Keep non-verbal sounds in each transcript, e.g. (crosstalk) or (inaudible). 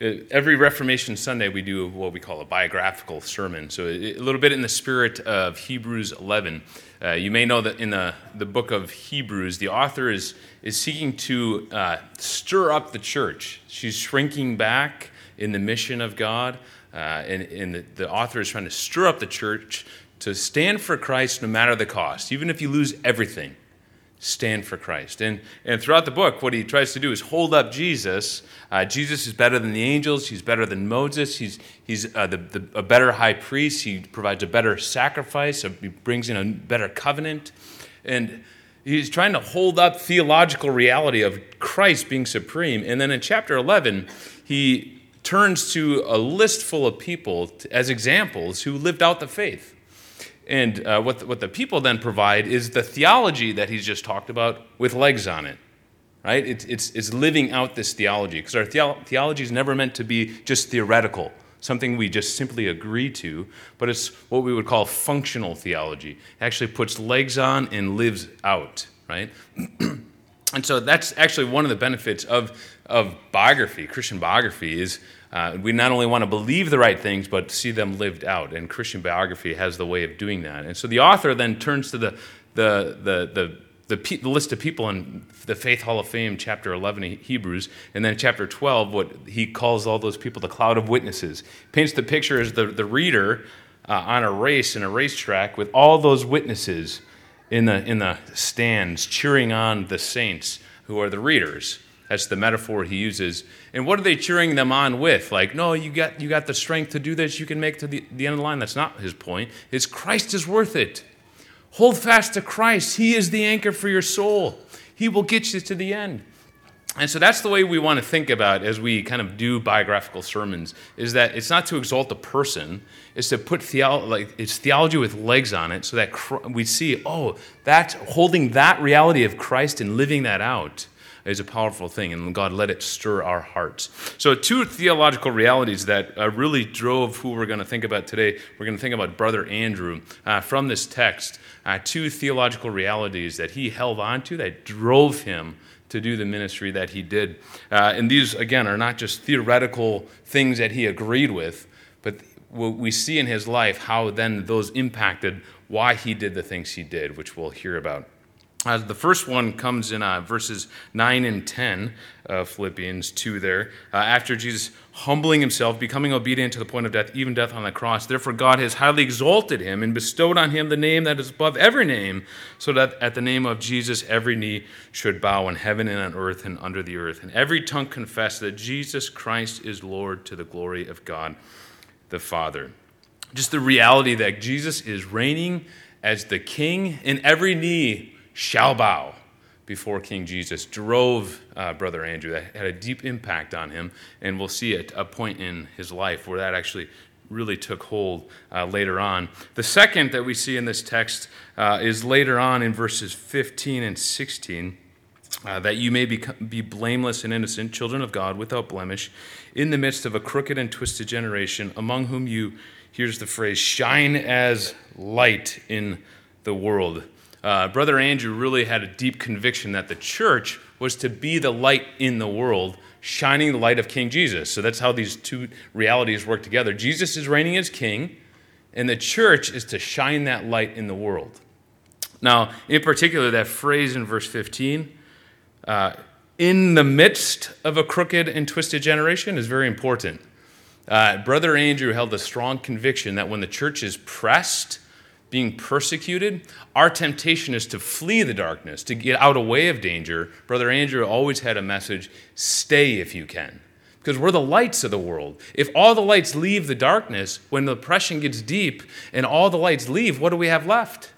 uh, every Reformation Sunday, we do what we call a biographical sermon. So, a little bit in the spirit of Hebrews 11. Uh, you may know that in the, the book of Hebrews, the author is, is seeking to uh, stir up the church. She's shrinking back in the mission of God, uh, and, and the, the author is trying to stir up the church to stand for Christ no matter the cost, even if you lose everything stand for Christ. And, and throughout the book, what he tries to do is hold up Jesus. Uh, Jesus is better than the angels, he's better than Moses, he's, he's uh, the, the, a better high priest, he provides a better sacrifice, he brings in a better covenant. And he's trying to hold up theological reality of Christ being supreme. And then in chapter 11, he turns to a list full of people as examples who lived out the faith. And uh, what, the, what the people then provide is the theology that he's just talked about with legs on it. Right? It's, it's, it's living out this theology because our theo- theology is never meant to be just theoretical, something we just simply agree to, but it's what we would call functional theology. It actually puts legs on and lives out, right? (clears throat) and so that's actually one of the benefits of, of biography, Christian biography, is uh, we not only want to believe the right things, but see them lived out. And Christian biography has the way of doing that. And so the author then turns to the, the, the, the the, pe- the, list of people in the Faith Hall of Fame, chapter 11 Hebrews, and then chapter 12, what he calls all those people the cloud of witnesses. Paints the picture as the, the reader uh, on a race, in a racetrack, with all those witnesses in the, in the stands cheering on the saints who are the readers. That's the metaphor he uses. And what are they cheering them on with? Like, no, you got, you got the strength to do this, you can make to the, the end of the line. That's not his point. It's Christ is worth it. Hold fast to Christ. He is the anchor for your soul. He will get you to the end. And so that's the way we want to think about as we kind of do biographical sermons is that it's not to exalt the person, it's to put theology, like it's theology with legs on it so that we see, oh, that's holding that reality of Christ and living that out is a powerful thing, and God let it stir our hearts. So, two theological realities that uh, really drove who we're going to think about today. We're going to think about Brother Andrew uh, from this text. Uh, two theological realities that he held on to that drove him to do the ministry that he did. Uh, and these, again, are not just theoretical things that he agreed with, but what we see in his life how then those impacted why he did the things he did, which we'll hear about. Uh, the first one comes in uh, verses 9 and 10 of Philippians 2 there. Uh, after Jesus humbling himself, becoming obedient to the point of death, even death on the cross, therefore God has highly exalted him and bestowed on him the name that is above every name, so that at the name of Jesus every knee should bow in heaven and on earth and under the earth, and every tongue confess that Jesus Christ is Lord to the glory of God the Father. Just the reality that Jesus is reigning as the king, and every knee shall bow before King Jesus drove uh, Brother Andrew. That had a deep impact on him, and we'll see a, a point in his life where that actually really took hold uh, later on. The second that we see in this text uh, is later on in verses 15 and 16. Uh, that you may be, be blameless and innocent, children of God, without blemish, in the midst of a crooked and twisted generation, among whom you, here's the phrase, shine as light in the world uh, Brother Andrew really had a deep conviction that the church was to be the light in the world, shining the light of King Jesus. So that's how these two realities work together. Jesus is reigning as king, and the church is to shine that light in the world. Now, in particular, that phrase in verse 15, uh, in the midst of a crooked and twisted generation, is very important. Uh, Brother Andrew held a strong conviction that when the church is pressed, being persecuted, our temptation is to flee the darkness, to get out away of danger. Brother Andrew always had a message stay if you can, because we're the lights of the world. If all the lights leave the darkness, when the oppression gets deep and all the lights leave, what do we have left?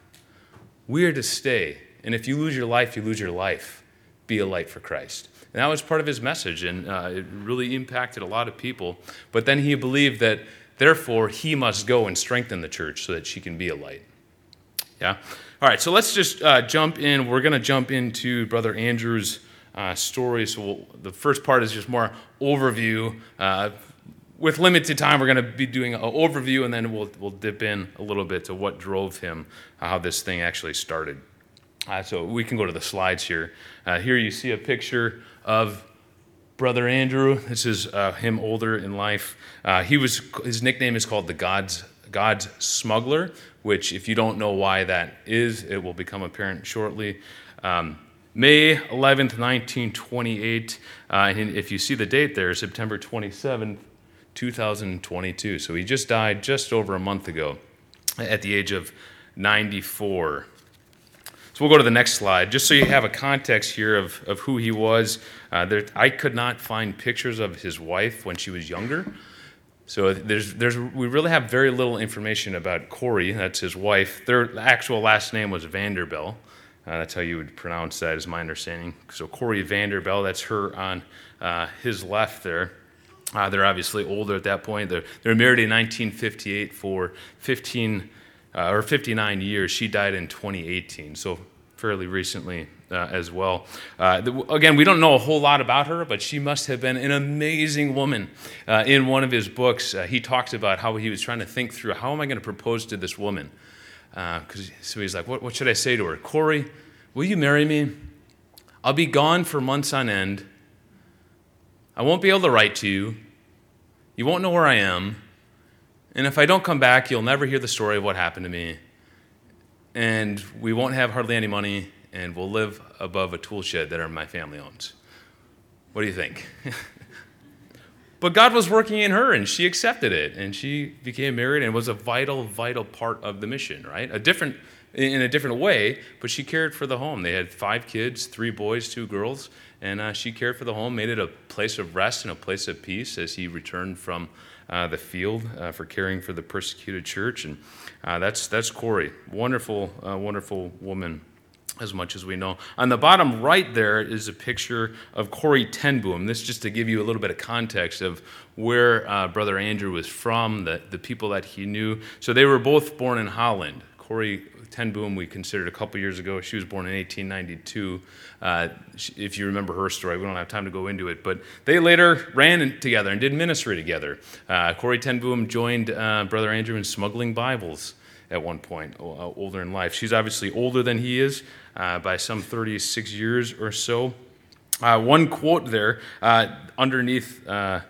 We're to stay. And if you lose your life, you lose your life. Be a light for Christ. And that was part of his message, and uh, it really impacted a lot of people. But then he believed that Therefore, he must go and strengthen the church so that she can be a light. Yeah? All right, so let's just uh, jump in. We're going to jump into Brother Andrew's uh, story. So we'll, the first part is just more overview. Uh, with limited time, we're going to be doing an overview, and then we'll, we'll dip in a little bit to what drove him, how this thing actually started. Uh, so we can go to the slides here. Uh, here you see a picture of brother Andrew. This is uh, him older in life. Uh, he was his nickname is called the God's God's Smuggler, which if you don't know why that is, it will become apparent shortly. Um, May 11th, 1928. Uh, and if you see the date there, September 27th, 2022. So he just died just over a month ago at the age of 94. So we'll go to the next slide, just so you have a context here of, of who he was. Uh, there, I could not find pictures of his wife when she was younger. So there's, there's, we really have very little information about Corey, that's his wife. Their actual last name was Vanderbilt. Uh, that's how you would pronounce that, is my understanding. So Corey Vanderbilt, that's her on uh, his left there. Uh, they're obviously older at that point. They're, they're married in 1958 for 15 uh, or 59 years. She died in 2018, so fairly recently uh, as well. Uh, the, again, we don't know a whole lot about her, but she must have been an amazing woman. in one of his books, he talks about how he was trying to think through how am I going to propose to this woman? Uh, so he's like, what, what should I say to her? Corey, will you marry me? I'll be gone for months on end. I won't be able to write to you. You won't know where I am. And if I don't come back, you'll never hear the story of what happened to me. And we won't have hardly any money, and we'll live above a tool shed that my family owns. What do you think? (laughs) But God was working in her, and she accepted it, and she became married, and was a vital, vital part of the mission. Right, a different, in a different way, but she cared for the home. They had five kids, three boys, two girls, and uh, she cared for the home, made it a place of rest and a place of peace as he returned from uh, the field uh, for caring for the persecuted church. And uh, that's that's Corey, wonderful, uh, wonderful woman as much as we know. On the bottom right there is a picture of Corrie ten Boom. This just to give you a little bit of context of where uh, Brother Andrew was from, the, the people that he knew. So they were both born in Holland. Corrie ten Boom, we considered a couple years ago. She was born in 1892. Uh, if you remember her story, we don't have time to go into it, but they later ran together and did ministry together. Uh, Corrie ten Boom joined uh, Brother Andrew in smuggling Bibles at one point, uh, older in life. She's obviously older than he is uh, by some 36 years or so. Uh, one quote there uh, underneath uh,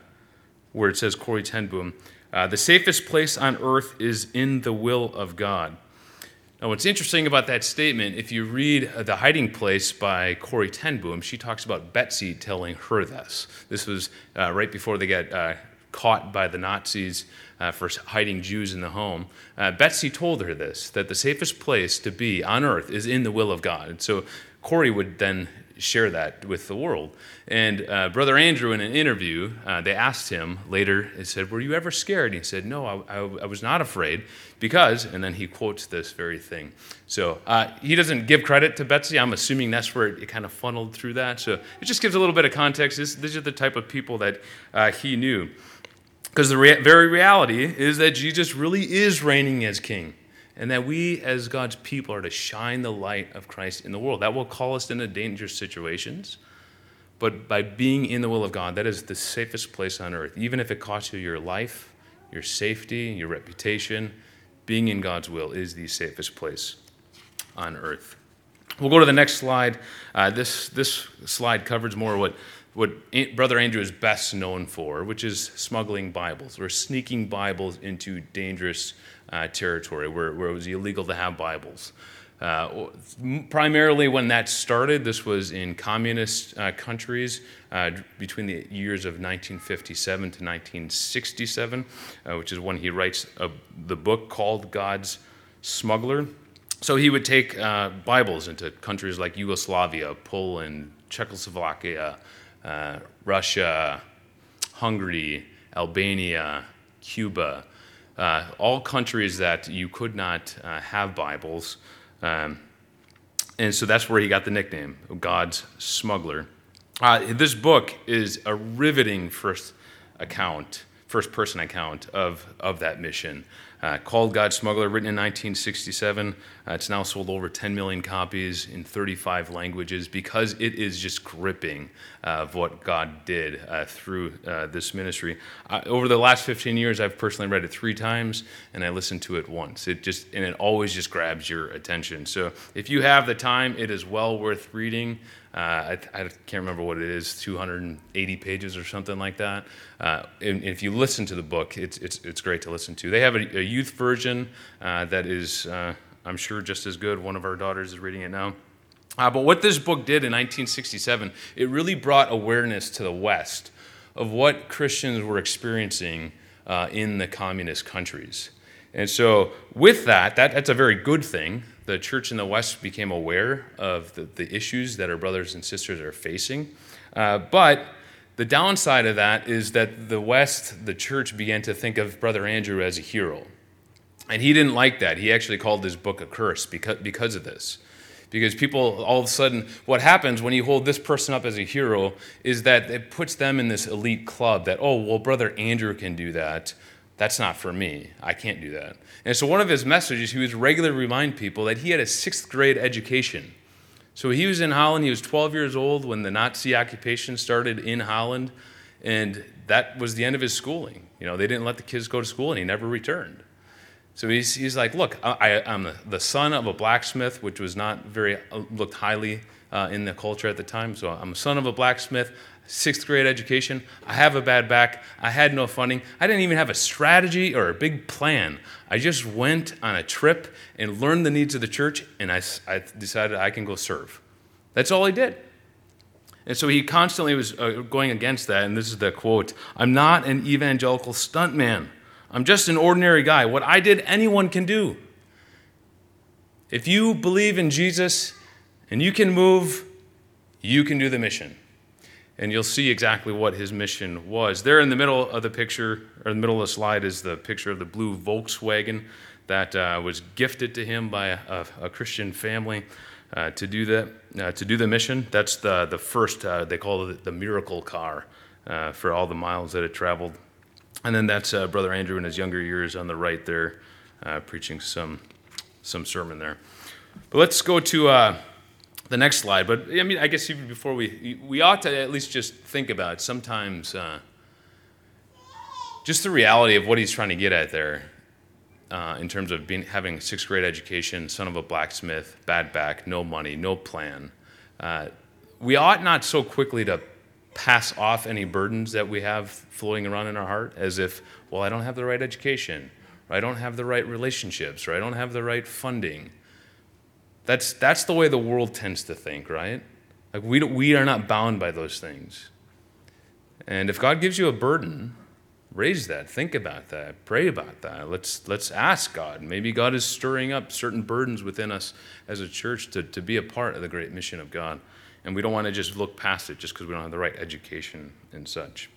where it says Corrie ten Boom uh, the safest place on earth is in the will of God. Now, what's interesting about that statement, if you read The Hiding Place by Corrie ten Boom, she talks about Betsie telling her this. This was right before they got caught by the Nazis uh, for hiding Jews in the home, uh, Betsie told her this that the safest place to be on earth is in the will of God. And so Corrie would then share that with the world. And uh, Brother Andrew, in an interview, uh, they asked him later, he said, Were you ever scared? And he said, No, I, I, I, was not afraid because, and then he quotes this very thing. So uh, he doesn't give credit to Betsie. I'm assuming that's where it, it, kind of funneled through that. So it just gives a little bit of context. This, these are the type of people that uh, he knew. Because the very reality is that Jesus really is reigning as king, and that we, as God's people, are to shine the light of Christ in the world. That will call us into dangerous situations, but by being in the will of God, that is the safest place on earth. Even if it costs you your life, your safety, your reputation, being in God's will is the safest place on earth. We'll go to the next slide. Uh, this, this slide covers more of what what Brother Andrew is best known for, which is smuggling Bibles or sneaking Bibles into dangerous uh, territory where, where it was illegal to have Bibles. Uh, primarily, when that started, this was in communist uh, countries uh, between the years of 1957 to 1967, uh, which is when he writes a, the book called God's Smuggler. So he would take uh, Bibles into countries like Yugoslavia, Poland, Czechoslovakia, uh, Russia, Hungary, Albania, Cuba, uh, all countries that you could not uh, have Bibles. Um, and so that's where he got the nickname, God's Smuggler. Uh, this book is a riveting first account, first person account of, of that mission uh, called God Smuggler, written in 1967. Uh, it's now sold over 10 million copies in 35 languages because it is just gripping uh, of what God did uh, through uh, this ministry. Over the last 15 years, I've personally read it three times and I listened to it once. It just and it always just grabs your attention. So if you have the time, it is well worth reading. Uh, I, I, can't remember what it is, 280 pages or something like that. Uh, and, if you listen to the book, it's, it's, it's great to listen to. They have a, a youth version uh, that is, uh, I'm sure, just as good. One of our daughters is reading it now. Uh, but what this book did in 1967, it really brought awareness to the West of what Christians were experiencing uh, in the communist countries. And so, with that, that, that's a very good thing. The church in the West became aware of the, the issues that our brothers and sisters are facing. Uh, but the downside of that is that the West, the church, began to think of Brother Andrew as a hero. And he didn't like that. He actually called his book a curse because, because of this. Because people, all of a sudden, what happens when you hold this person up as a hero is that it puts them in this elite club that, oh, well, Brother Andrew can do that. That's not for me. I can't do that. And so, one of his messages, he would regularly remind people that he had a sixth grade education. So, he was in Holland. He was 12 years old when the Nazi occupation started in Holland. And that was the end of his schooling. You know, they didn't let the kids go to school, and he never returned. So he's, he's like, look, I, am the son of a blacksmith, which was not very, uh, looked highly uh, in the culture at the time. So I'm a son of a blacksmith, sixth grade education. I have a bad back. I had no funding. I didn't even have a strategy or a big plan. I just went on a trip and learned the needs of the church, and I, I decided I can go serve. That's all he did. And so he constantly was uh, going against that. And this is the quote I'm not an evangelical stuntman. I'm just an ordinary guy. What I did, anyone can do. If you believe in Jesus and you can move, you can do the mission. And you'll see exactly what his mission was. There in the middle of the picture, or the middle of the slide, is the picture of the blue Volkswagen that uh, was gifted to him by a, a, Christian family uh, to do that, uh, to do the mission. That's the the first. Uh, they call it the miracle car uh, for all the miles that it traveled and then that's uh, Brother Andrew in his younger years on the right there, preaching some, some sermon there. But let's go to the next slide. But I mean, I guess even before we, we ought to at least just think about sometimes uh, just the reality of what he's trying to get at there. Uh, in terms of being, having a sixth grade education, son of a blacksmith, bad back, no money, no plan, uh, we ought not so quickly to pass off any burdens that we have floating around in our heart as if, well, I don't have the right education, or I don't have the right relationships, or I don't have the right funding. That's, that's the way the world tends to think, right? Like we, we are not bound by those things. And if God gives you a burden, raise that, think about that, pray about that. Let's, let's ask God. Maybe God is stirring up certain burdens within us as a church to, to be a part of the great mission of God and we don't want to just look past it just because we don't have the right education and such.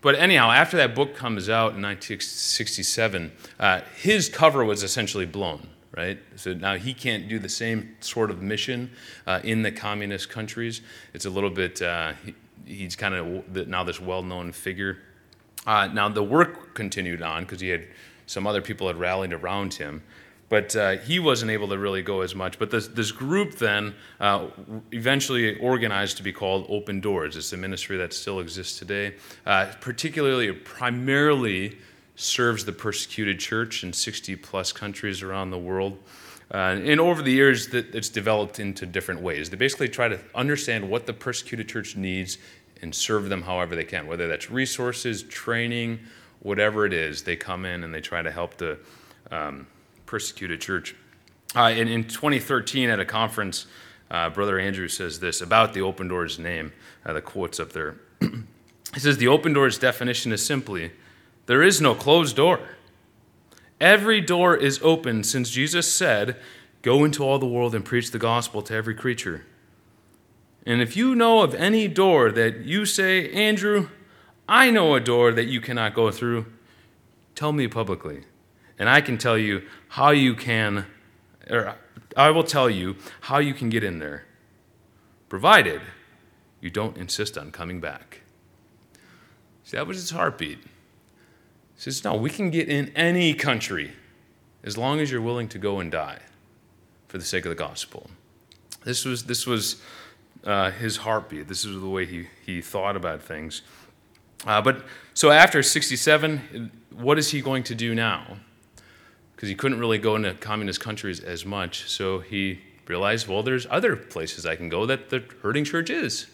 But anyhow, after that book comes out in 1967, uh, his cover was essentially blown, right? So now he can't do the same sort of mission uh, in the communist countries. It's a little bit, uh, he, he's kind of now this well known figure. Uh, now the work continued on because he had some other people had rallied around him but uh, he wasn't able to really go as much. But this, this group then uh, eventually organized to be called Open Doors. It's a ministry that still exists today, uh, particularly, primarily serves the persecuted church in 60 plus countries around the world. Uh, and over the years, it's developed into different ways. They basically try to understand what the persecuted church needs and serve them however they can, whether that's resources, training, whatever it is. They come in and they try to help the um, persecuted church. Uh, in, in 2013, at a conference, uh, Brother Andrew says this about the Open Doors name. Uh, the quote's up there. (clears throat) he says, The Open Doors definition is simply there is no closed door. Every door is open since Jesus said, Go into all the world and preach the gospel to every creature. And if you know of any door that you say, Andrew, I know a door that you cannot go through, tell me publicly and I can tell you how you can, or I will tell you how you can get in there, provided you don't insist on coming back. See, that was his heartbeat. Says, No, we can get in any country as long as you're willing to go and die for the sake of the gospel. This was, this was uh, his heartbeat. This is the way he, he thought about things. Uh, but so after 67, what is he going to do now? because he couldn't really go into communist countries as much. So he realized, well, there's other places I can go that the hurting church is.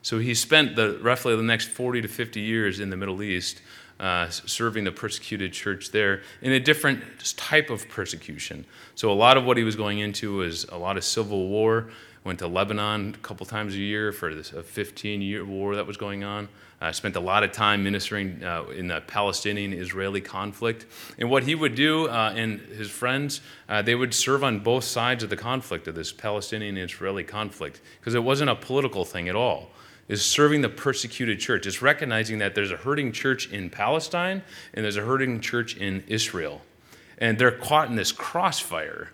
So he spent the, roughly the next 40 to 50 years in the Middle East uh, serving the persecuted church there in a different type of persecution. So a lot of what he was going into was a lot of civil war. Went to Lebanon a couple times a year for this, a 15 year war that was going on. Uh, spent a lot of time ministering uh, in the Palestinian Israeli conflict. And what he would do uh, and his friends, uh, they would serve on both sides of the conflict, of this Palestinian Israeli conflict, because it wasn't a political thing at all is serving the persecuted church. It's recognizing that there's a hurting church in Palestine and there's a hurting church in Israel. And they're caught in this crossfire.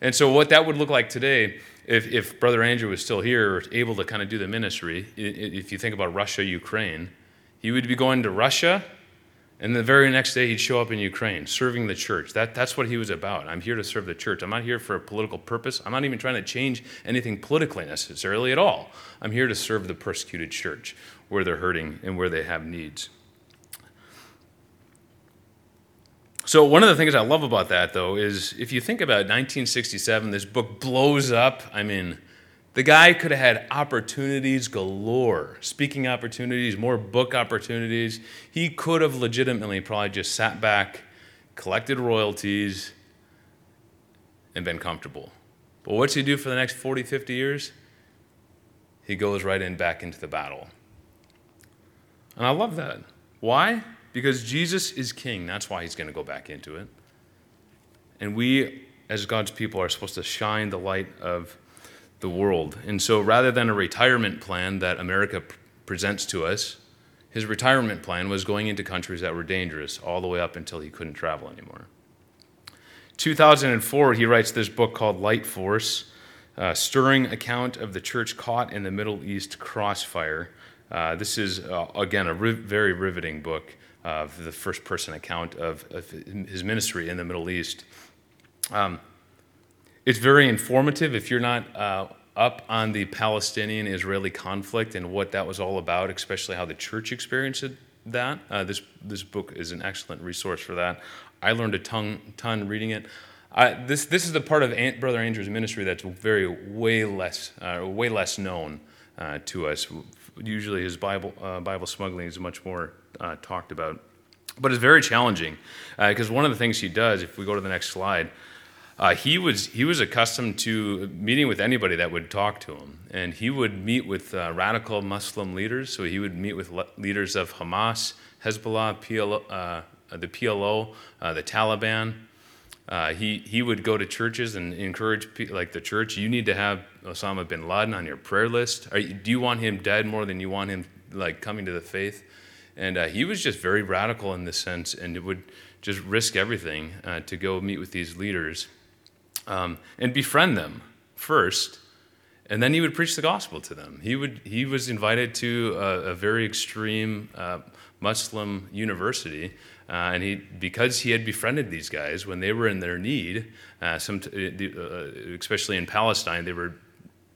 And so, what that would look like today, if, if Brother Andrew was still here or able to kind of do the ministry, if you think about Russia, Ukraine, he would be going to Russia and the very next day, he'd show up in Ukraine serving the church. That, that's what he was about. I'm here to serve the church. I'm not here for a political purpose. I'm not even trying to change anything politically necessarily at all. I'm here to serve the persecuted church where they're hurting and where they have needs. So, one of the things I love about that, though, is if you think about 1967, this book blows up. I mean, the guy could have had opportunities galore, speaking opportunities, more book opportunities. He could have legitimately probably just sat back, collected royalties, and been comfortable. But what's he do for the next 40, 50 years? He goes right in back into the battle. And I love that. Why? Because Jesus is king. That's why he's going to go back into it. And we, as God's people, are supposed to shine the light of the world. And so rather than a retirement plan that America presents to us, his retirement plan was going into countries that were dangerous all the way up until he couldn't travel anymore. 2004, he writes this book called Light Force, a stirring account of the church caught in the Middle East crossfire. Uh, this is, uh, again, a riv- very riveting book of the first person account of, of, his ministry in the Middle East. Um, it's very informative if you're not uh, up on the Palestinian Israeli conflict and what that was all about, especially how the church experienced that. Uh, this, this book is an excellent resource for that. I learned a ton, ton reading it. this, this is the part of Aunt, Brother Andrew's ministry that's very way less, uh, way less known uh, to us. Usually his Bible, uh, Bible smuggling is much more uh, talked about. But it's very challenging because one of the things he does, if we go to the next slide, uh, he was he was accustomed to meeting with anybody that would talk to him, and he would meet with uh, radical Muslim leaders. So he would meet with le- leaders of Hamas, Hezbollah, PLO, uh, the PLO, uh, the Taliban. Uh, he he would go to churches and encourage people like the church. You need to have Osama bin Laden on your prayer list. You, do you want him dead more than you want him like coming to the faith? And uh, he was just very radical in this sense, and it would just risk everything to go meet with these leaders um, and befriend them first, and then he would preach the gospel to them. He, would, he was invited to a, a very extreme uh, Muslim university, uh, and he, because he had befriended these guys when they were in their need, uh, some, uh, especially in Palestine, they were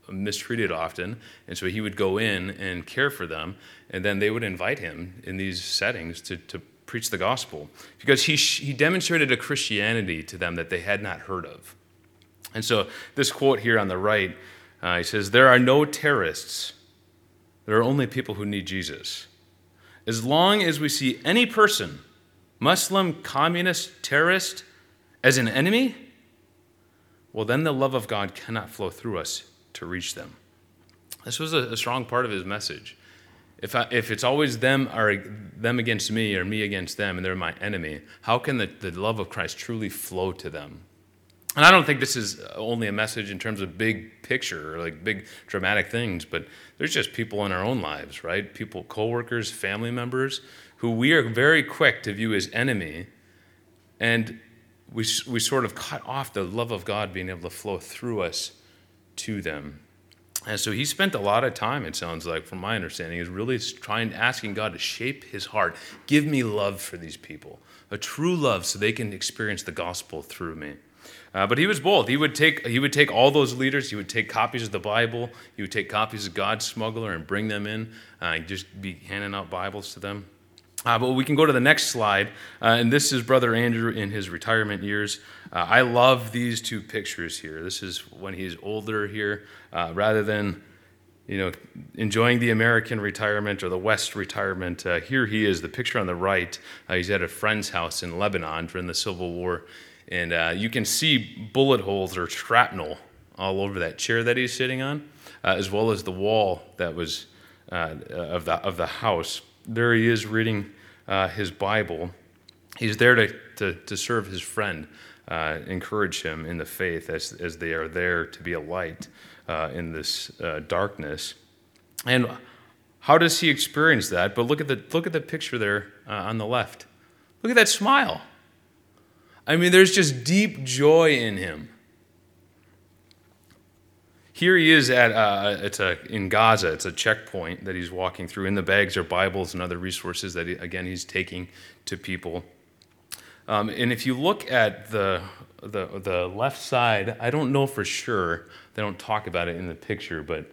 mistreated often, and so he would go in and care for them, and then they would invite him in these settings to, to preach the gospel because he, he demonstrated a Christianity to them that they had not heard of. And so, this quote here on the right, uh, he says, There are no terrorists, there are only people who need Jesus. As long as we see any person, Muslim, communist, terrorist, as an enemy, well, then the love of God cannot flow through us to reach them. This was a, a strong part of his message. If, I, if it's always them or them against me or me against them and they're my enemy, how can the, the love of Christ truly flow to them? And I don't think this is uh, only a message in terms of big picture or like big dramatic things, but there's just people in our own lives, right? People, coworkers, family members, who we are very quick to view as enemy, and we, we sort of cut off the love of God being able to flow through us to them. And so he spent a lot of time, it sounds like, from my understanding, is really trying, asking God to shape his heart. Give me love for these people, a true love so they can experience the gospel through me. Uh, but he was bold. He would take he would take all those leaders. He would take copies of the Bible. He would take copies of God's Smuggler and bring them in. Uh, just be handing out Bibles to them. Uh, but we can go to the next slide, uh, and this is Brother Andrew in his retirement years. Uh, I love these two pictures here. This is when he's older here, uh, rather than you know enjoying the American retirement or the West retirement. Here he is. The picture on the right. He's at a friend's house in Lebanon during the Civil War, and you can see bullet holes or shrapnel all over that chair that he's sitting on, as well as the wall that was of the of the house there he is reading uh, his Bible. He's there to, to, to serve his friend, uh, encourage him in the faith as, as they are there to be a light uh, in this uh, darkness. And how does he experience that? But look at the, look at the picture there uh, on the left. Look at that smile. I mean, there's just deep joy in him. Here he is at uh, it's a, in Gaza. It's a checkpoint that he's walking through. In the bags are Bibles and other resources that, he, again, he's taking to people. Um, and if you look at the, the, the left side, I don't know for sure. They don't talk about it in the picture, but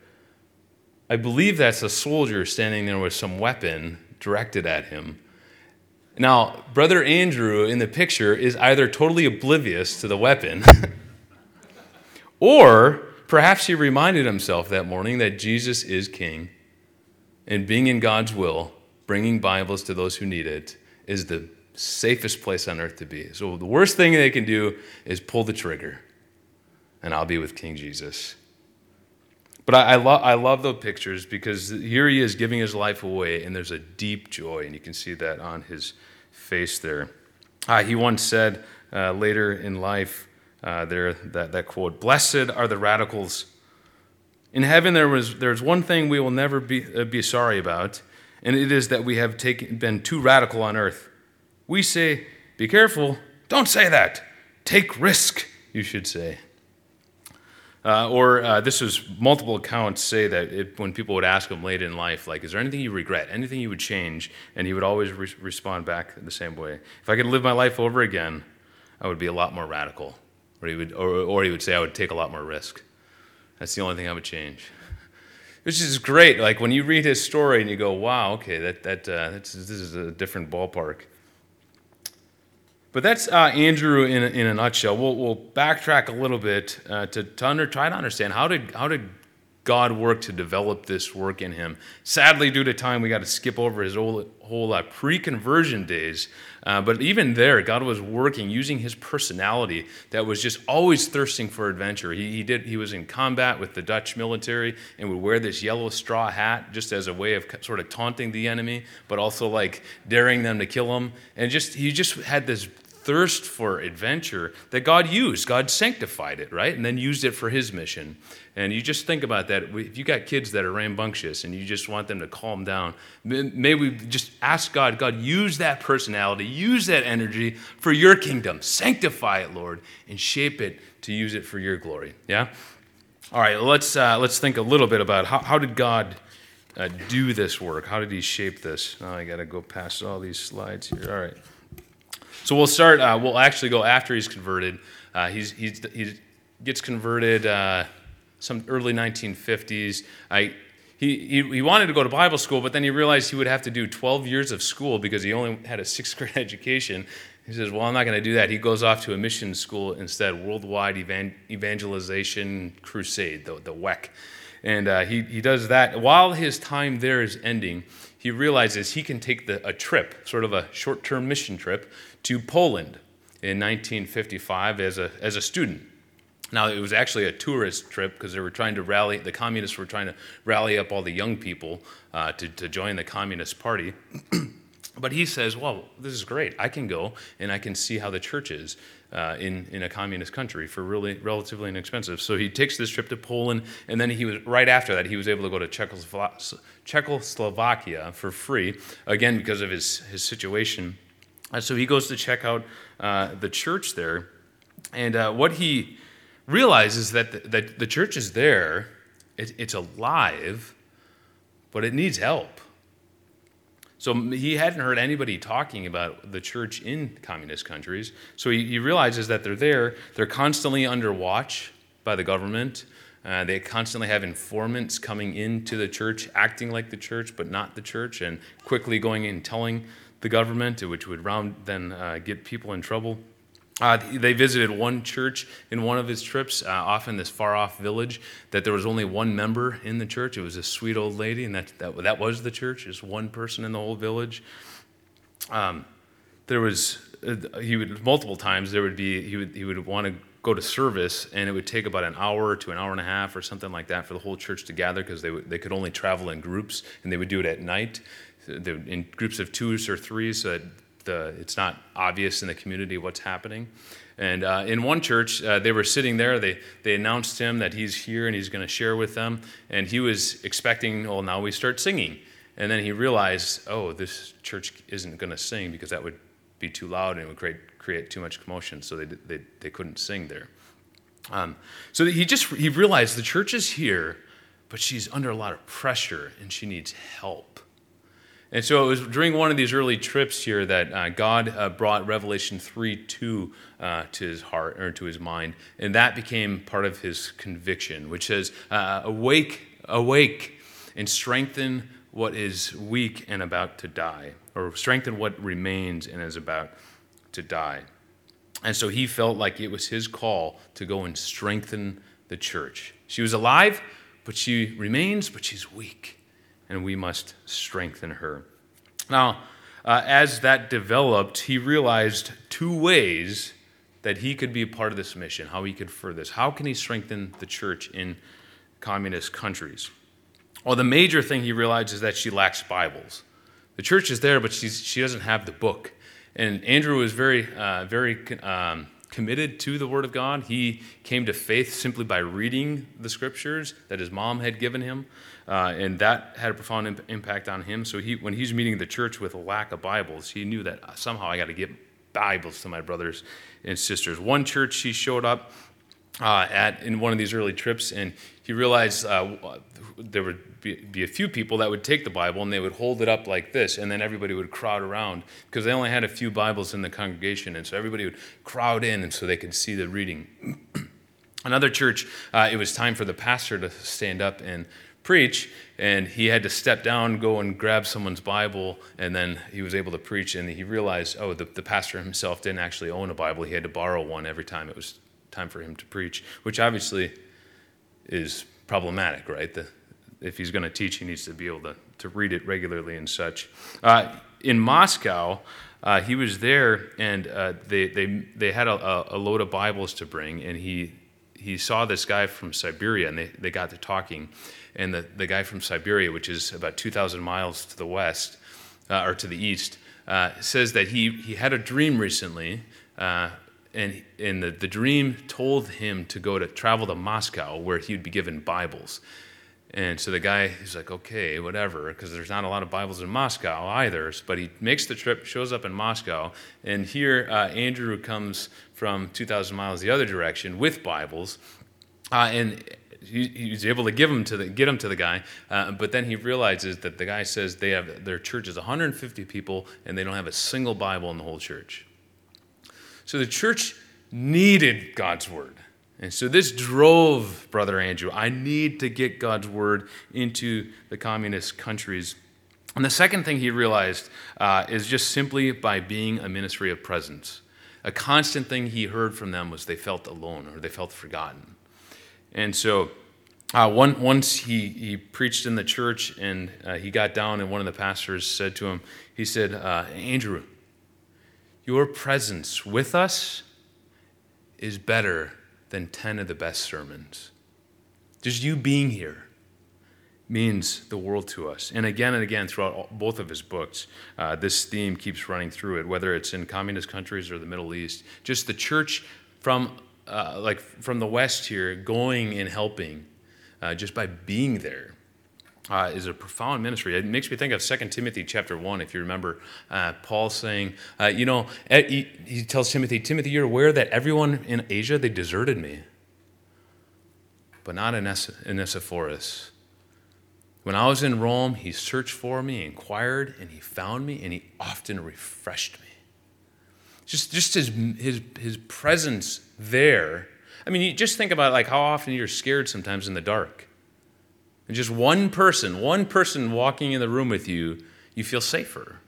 I believe that's a soldier standing there with some weapon directed at him. Now, Brother Andrew in the picture is either totally oblivious to the weapon (laughs) or Perhaps he reminded himself that morning that Jesus is king, and being in God's will, bringing Bibles to those who need it, is the safest place on earth to be. So the worst thing they can do is pull the trigger, and I'll be with King Jesus. But I, I, lo- I love those pictures because here he is giving his life away, and there's a deep joy, and you can see that on his face there. Uh, he once said uh, later in life, uh, there that, that quote blessed are the radicals. In heaven there was there's one thing we will never be, uh, be sorry about and it is that we have taken, been too radical on earth. We say be careful. Don't say that. Take risk you should say uh, or uh, this was multiple accounts say that it, when people would ask him late in life, like, is there anything you regret, anything you would change? And he would always re- respond back the same way. If I could live my life over again, I would be a lot more radical. Or he would, or, or he would say, I would take a lot more risk. That's the only thing I would change. Which is great. Like when you read his story and you go, wow, okay, that, that, uh, this is a different ballpark. But that's uh, Andrew in a, in a nutshell. We'll, we'll backtrack a little bit uh, to, to under, try to understand how did, how did God work to develop this work in him. Sadly, due to time, we got to skip over his whole, whole uh, pre conversion days. Uh, but even there, God was working using his personality that was just always thirsting for adventure. He, he, did, he was in combat with the Dutch military and would wear this yellow straw hat just as a way of sort of taunting the enemy, but also like daring them to kill him. And just he just had this thirst for adventure that God used. God sanctified it, right? And then used it for his mission. And you just think about that. If you got kids that are rambunctious and you just want them to calm down, may we just ask God, God, use that personality, use that energy for your kingdom. Sanctify it, Lord, and shape it to use it for your glory. Yeah? All right, let's, uh, let's think a little bit about how, how did God uh, do this work? How did he shape this? Oh, I got to go past all these slides here. All right. So we'll start, uh, we'll actually go after he's converted. Uh, he's, he's, he gets converted uh, some early 1950s. I, he, he, he, wanted to go to Bible school, but then he realized he would have to do 12 years of school because he only had a sixth (laughs) grade education. He says, Well, I'm not going to do that. He goes off to a mission school instead, Worldwide Evangelization Crusade, the, the WEC. And uh, he, he does that. While his time there is ending, he realizes he can take the, a trip, sort of a short term mission trip, to Poland in 1955 as a, as a student. Now, it was actually a tourist trip because they were trying to rally, the communists were trying to rally up all the young people uh, to, to join the Communist Party. But he says, well, this is great. I can go and I can see how the church is uh, in, in a communist country for really relatively inexpensive. So he takes this trip to Poland, and then he was, right after that, he was able to go to Czechoslovakia, for free, again, because of his, his situation uh, so he goes to check out uh, the church there. And uh, what he realizes that the, that the church is there, it, it's alive, but it needs help. So he hadn't heard anybody talking about the church in communist countries. So he, he realizes that they're there. They're constantly under watch by the government. Uh, they constantly have informants coming into the church, acting like the church, but not the church, and quickly going and telling the government, which would round, then uh, get people in trouble. Uh, they visited one church in one of his trips, uh, this far off village, that there was only one member in the church. It was a sweet old lady, and that, that, that was the church, just one person in the whole village. Um, there was, uh, he would, multiple times, there would be, he would, he would want to go to service, and it would take about an hour to an hour and a half or something like that for the whole church to gather because they, they could only travel in groups, and they would do it at night in groups of twos or threes so that the, it's not obvious in the community what's happening. And uh, in one church, uh, they were sitting there. They, they announced him that he's here and he's going to share with them. And he was expecting, well, now we start singing. And then he realized, oh, this church isn't going to sing because that would be too loud and it would create, create too much commotion. So they, they, they couldn't sing there. Um, so he just he realized the church is here, but she's under a lot of pressure and she needs help. And so it was during one of these early trips here that uh, God uh, brought Revelation 3 2 uh, to his heart or to his mind. And that became part of his conviction, which says, uh, Awake, awake, and strengthen what is weak and about to die, or strengthen what remains and is about to die. And so he felt like it was his call to go and strengthen the church. She was alive, but she remains, but she's weak and we must strengthen her. Now, uh, as that developed, he realized two ways that he could be a part of this mission, how he could further this. How can he strengthen the church in communist countries? Well, the major thing he realized is that she lacks Bibles. The church is there, but she's, she doesn't have the book. And Andrew was very, uh, very um, committed to the Word of God. He came to faith simply by reading the scriptures that his mom had given him, uh, and that had a profound imp- impact on him. So he, when he's meeting the church with a lack of Bibles, he knew that somehow I got to get Bibles to my brothers and sisters. One church he showed up uh, at in one of these early trips, and he realized uh, there would be, be, a few people that would take the Bible and they would hold it up like this, and then everybody would crowd around because they only had a few Bibles in the congregation, and so everybody would crowd in, and so they could see the reading. (clears throat) Another church, uh, it was time for the pastor to stand up and preach, and he had to step down, go and grab someone's Bible, and then he was able to preach. And he realized, oh, the, the pastor himself didn't actually own a Bible; he had to borrow one every time it was time for him to preach, which obviously is problematic, right? The, if he's going to teach, he needs to be able to, to read it regularly and such. Uh, in Moscow, uh, he was there, and uh, they, they, they had a, a, load of Bibles to bring, and he, he saw this guy from Siberia, and they, they got to talking. And the, the guy from Siberia, which is about 2,000 miles to the west, uh, or to the east, uh, says that he, he had a dream recently uh, and, and the, the dream told him to go to travel to Moscow where he would be given Bibles. And so the guy is like, okay, whatever, because there's not a lot of Bibles in Moscow either. But he makes the trip, shows up in Moscow, and here uh, Andrew comes from 2,000 miles the other direction with Bibles, uh, and he, he's able to give them to the, get them to the guy. Uh, but then he realizes that the guy says they have their church is 150 people, and they don't have a single Bible in the whole church. So the church needed God's word. And so this drove Brother Andrew. I need to get God's word into the communist countries. And the second thing he realized uh, is just simply by being a ministry of presence. A constant thing he heard from them was they felt alone or they felt forgotten. And so uh, one, once he, he preached in the church and uh, he got down, and one of the pastors said to him, He said, uh, Andrew, your presence with us is better than 10 of the best sermons. Just you being here means the world to us. And again and again, throughout both of his books, uh, this theme keeps running through it, whether it's in communist countries or the Middle East. Just the church from, uh, like from the West here going and helping uh, just by being there uh, is a profound ministry. It makes me think of 2 Timothy chapter 1, if you remember uh, Paul saying, uh, you know, he, he, tells Timothy, Timothy, you're aware that everyone in Asia, they deserted me, but not in Onesiphorus. When I was in Rome, he searched for me, inquired, and he found me, and he often refreshed me. Just, just his, his, his presence there I mean, you just think about like how often you're scared sometimes in the dark. And just one person, one person walking in the room with you, you feel safer.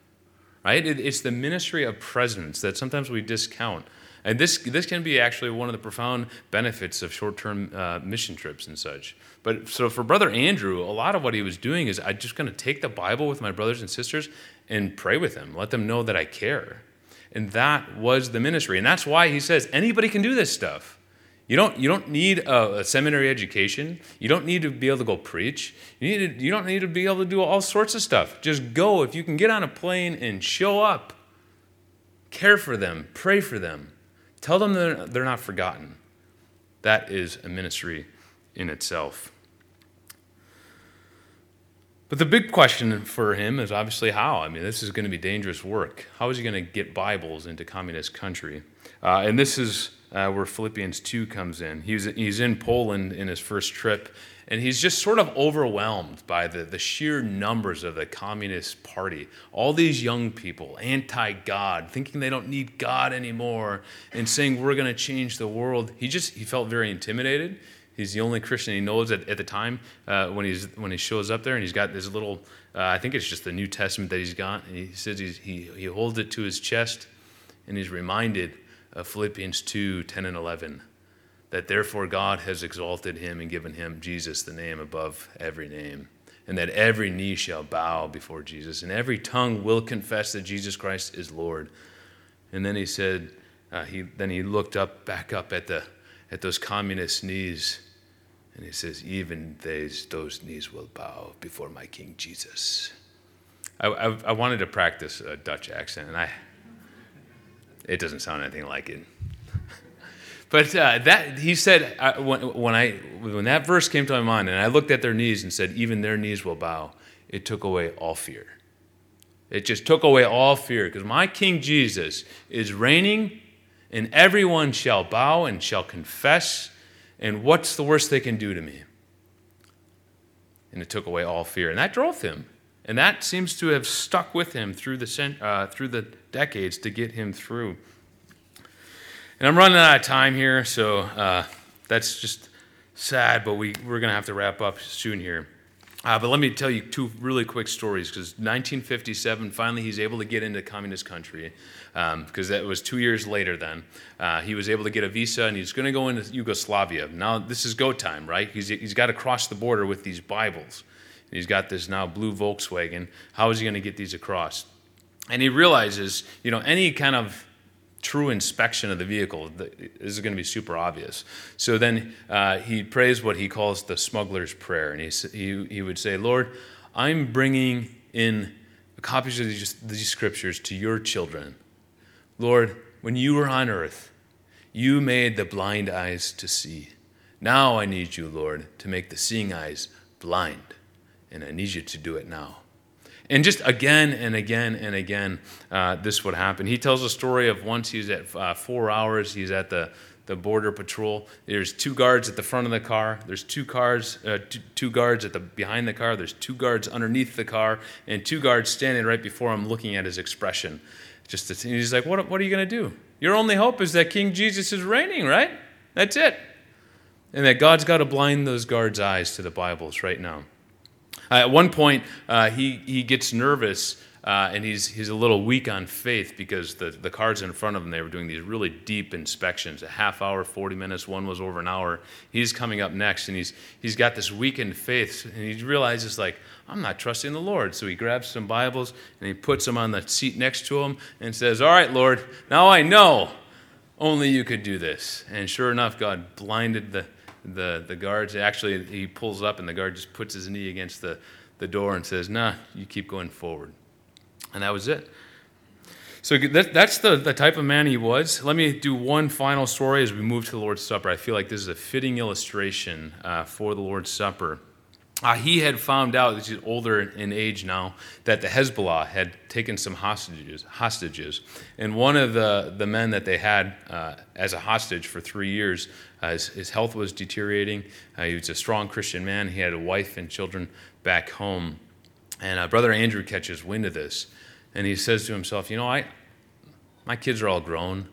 Right? It, it's the ministry of presence that sometimes we discount. And this, this can be actually one of the profound benefits of short term uh, mission trips and such. But so for Brother Andrew, a lot of what he was doing is I'm just going to take the Bible with my brothers and sisters and pray with them, let them know that I care. And that was the ministry. And that's why he says anybody can do this stuff. You don't, you don't need a, a, seminary education. You don't need to be able to go preach. You, need to, you don't need to be able to do all sorts of stuff. Just go. If you can get on a plane and show up, care for them, pray for them, tell them they're, they're not forgotten. That is a ministry in itself. But the big question for him is obviously how. I mean, this is going to be dangerous work. How is he going to get Bibles into communist country? Uh, and this is uh, where Philippians 2 comes in. He's, he's in Poland in his first trip, and he's just sort of overwhelmed by the, the sheer numbers of the Communist Party. All these young people, anti God, thinking they don't need God anymore, and saying we're going to change the world. He just he felt very intimidated. He's the only Christian he knows at, at the time uh, when, he's, when he shows up there, and he's got this little, uh, I think it's just the New Testament that he's got. And he says he, he holds it to his chest, and he's reminded of Philippians 2 10 and 11 that therefore God has exalted him and given him Jesus the name above every name, and that every knee shall bow before Jesus, and every tongue will confess that Jesus Christ is Lord. And then he said, uh, he, then he looked up, back up at, the, at those communist knees, and he says, Even those, those knees will bow before my King Jesus. I, I, I wanted to practice a Dutch accent, and I, it doesn't sound anything like it. but uh, that he said uh, when, when, I when that verse came to my mind, and I looked at their knees and said, "Even their knees will bow." It took away all fear. It just took away all fear because my King Jesus is reigning, and everyone shall bow and shall confess and what's the worst they can do to me? And it took away all fear. And that drove him. And that seems to have stuck with him through the, uh, through the decades to get him through. And I'm running out of time here, so uh, that's just sad, but we, we're going to have to wrap up soon here. Uh, but let me tell you two really quick stories because 1957, finally, he's able to get into communist country because um, that was two years later then. Uh, he was able to get a visa and he's going to go into Yugoslavia. Now, this is go time, right? He's, he's got to cross the border with these Bibles. And he's got this now blue Volkswagen. How is he going to get these across? And he realizes, you know, any kind of true inspection of the vehicle, this is going to be super obvious. So then uh, he prays what he calls the smuggler's prayer. And he, he, he would say, Lord, I'm bringing in copies of these, these scriptures to your children. Lord, when you were on earth, you made the blind eyes to see. Now I need you, Lord, to make the seeing eyes blind. And I need you to do it now. And just again and again and again, uh, this would happen. He tells a story of once he's at uh, four hours, he's at the, the border patrol. There's two guards at the front of the car. There's two cars, uh, two, two, guards at the behind the car. There's two guards underneath the car, and two guards standing right before him, looking at his expression. Just to, he's like, what, what are you going to do? Your only hope is that King Jesus is reigning, right? That's it. And that God's got to blind those guards' eyes to the Bibles right now. Uh, at one point, uh, he, he gets nervous uh, and he's, he's a little weak on faith because the, the cars in front of him, they were doing these really deep inspections a half hour, 40 minutes, one was over an hour. He's coming up next and he's, he's got this weakened faith and he realizes, like, I'm not trusting the Lord. So he grabs some Bibles and he puts them on the seat next to him and says, All right, Lord, now I know only you could do this. And sure enough, God blinded the the, the guards. Actually, he pulls up and the guard just puts his knee against the, the door and says, Nah, you keep going forward. And that was it. So that, that's the, the type of man he was. Let me do one final story as we move to the Lord's Supper. I feel like this is a fitting illustration uh, for the Lord's Supper. Uh, he had found out, that he's older in age now, that the Hezbollah had taken some hostages. hostages. And one of the, the men that they had uh, as a hostage for three years, uh, his, his, health was deteriorating. Uh, he was a strong Christian man. He had a wife and children back home. And uh, Brother Andrew catches wind of this. And he says to himself, You know, I, my kids are all grown.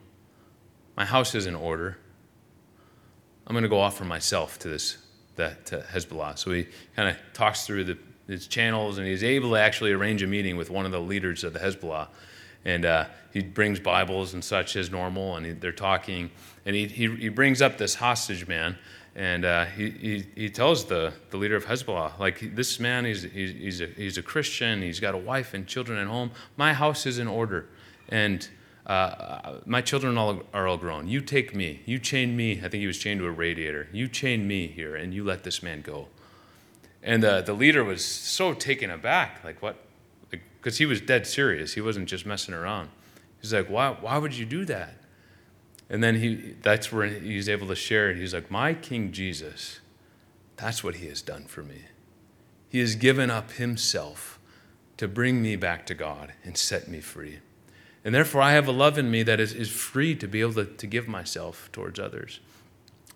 My house is in order. I'm going to go offer myself to this that to Hezbollah. So he kind of talks through the, his channels, and he's able to actually arrange a meeting with one of the leaders of the Hezbollah. And uh, he brings Bibles and such as normal, and he, they're talking. And he, he, he, brings up this hostage man, and uh, he, he, he tells the, the leader of Hezbollah, like, this man, he's, he's, he's, a, he's a Christian, he's got a wife and children at home. My house is in order. And uh, my children all, are all grown. You take me. You chain me. I think he was chained to a radiator. You chain me here, and you let this man go. And uh, the leader was so taken aback, like what? Because like, he was dead serious. He wasn't just messing around. He's like, why? Why would you do that? And then he, that's where he's able to share it. He's like, my King Jesus, that's what he has done for me. He has given up himself to bring me back to God and set me free. And therefore, I have a love in me that is, is free to be able to, to give myself towards others.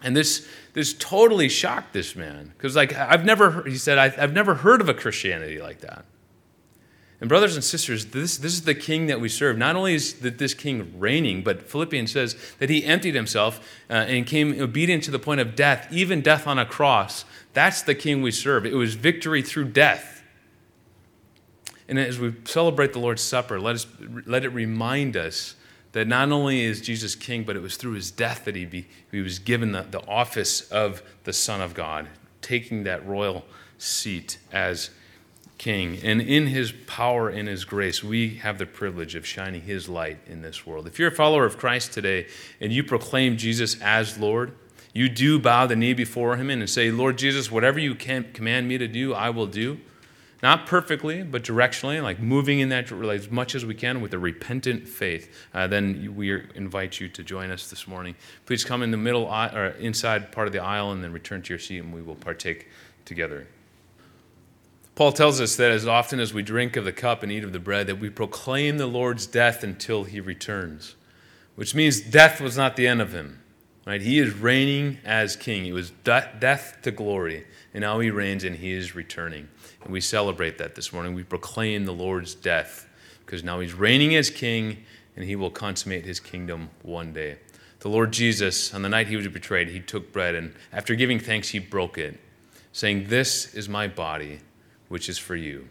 And this, this totally shocked this man. Because, like, I've never, he said, I've never heard of a Christianity like that. And, brothers and sisters, this, this is the king that we serve. Not only is this king reigning, but Philippians says that he emptied himself uh, and came obedient to the point of death, even death on a cross. That's the king we serve. It was victory through death. And as we celebrate the Lord's Supper, let, us, let it remind us that not only is Jesus king, but it was through his death that he, be, he was given the, the office of the Son of God, taking that royal seat as king. And in his power and his grace, we have the privilege of shining his light in this world. If you're a follower of Christ today and you proclaim Jesus as Lord, you do bow the knee before him and say, Lord Jesus, whatever you can command me to do, I will do. Not perfectly, but directionally, like moving in that like, as much as we can with a repentant faith. Uh, then we invite you to join us this morning. Please come in the middle or inside part of the aisle and then return to your seat and we will partake together. Paul tells us that as often as we drink of the cup and eat of the bread, that we proclaim the Lord's death until he returns, which means death was not the end of him. Right? He is reigning as king. It was death to glory, and now he reigns and he is returning. And we celebrate that this morning. We proclaim the Lord's death because now he's reigning as king and he will consummate his kingdom one day. The Lord Jesus, on the night he was betrayed, he took bread and after giving thanks, he broke it, saying, This is my body, which is for you.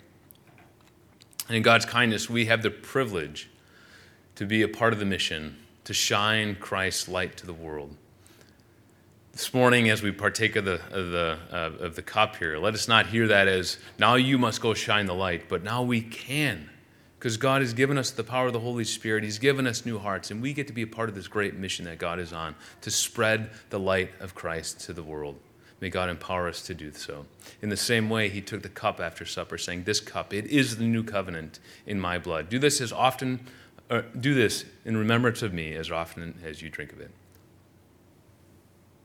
And in God's kindness, we have the privilege to be a part of the mission to shine Christ's light to the world. This morning, as we partake of the, of, the, uh, of the cup here, let us not hear that as now you must go shine the light, but now we can. Because God has given us the power of the Holy Spirit. He's given us new hearts, and we get to be a part of this great mission that God is on to spread the light of Christ to the world. May God empower us to do so. In the same way, he took the cup after supper, saying, This cup, it is the new covenant in my blood. Do this as often, uh, do this in remembrance of me as often as you drink of it.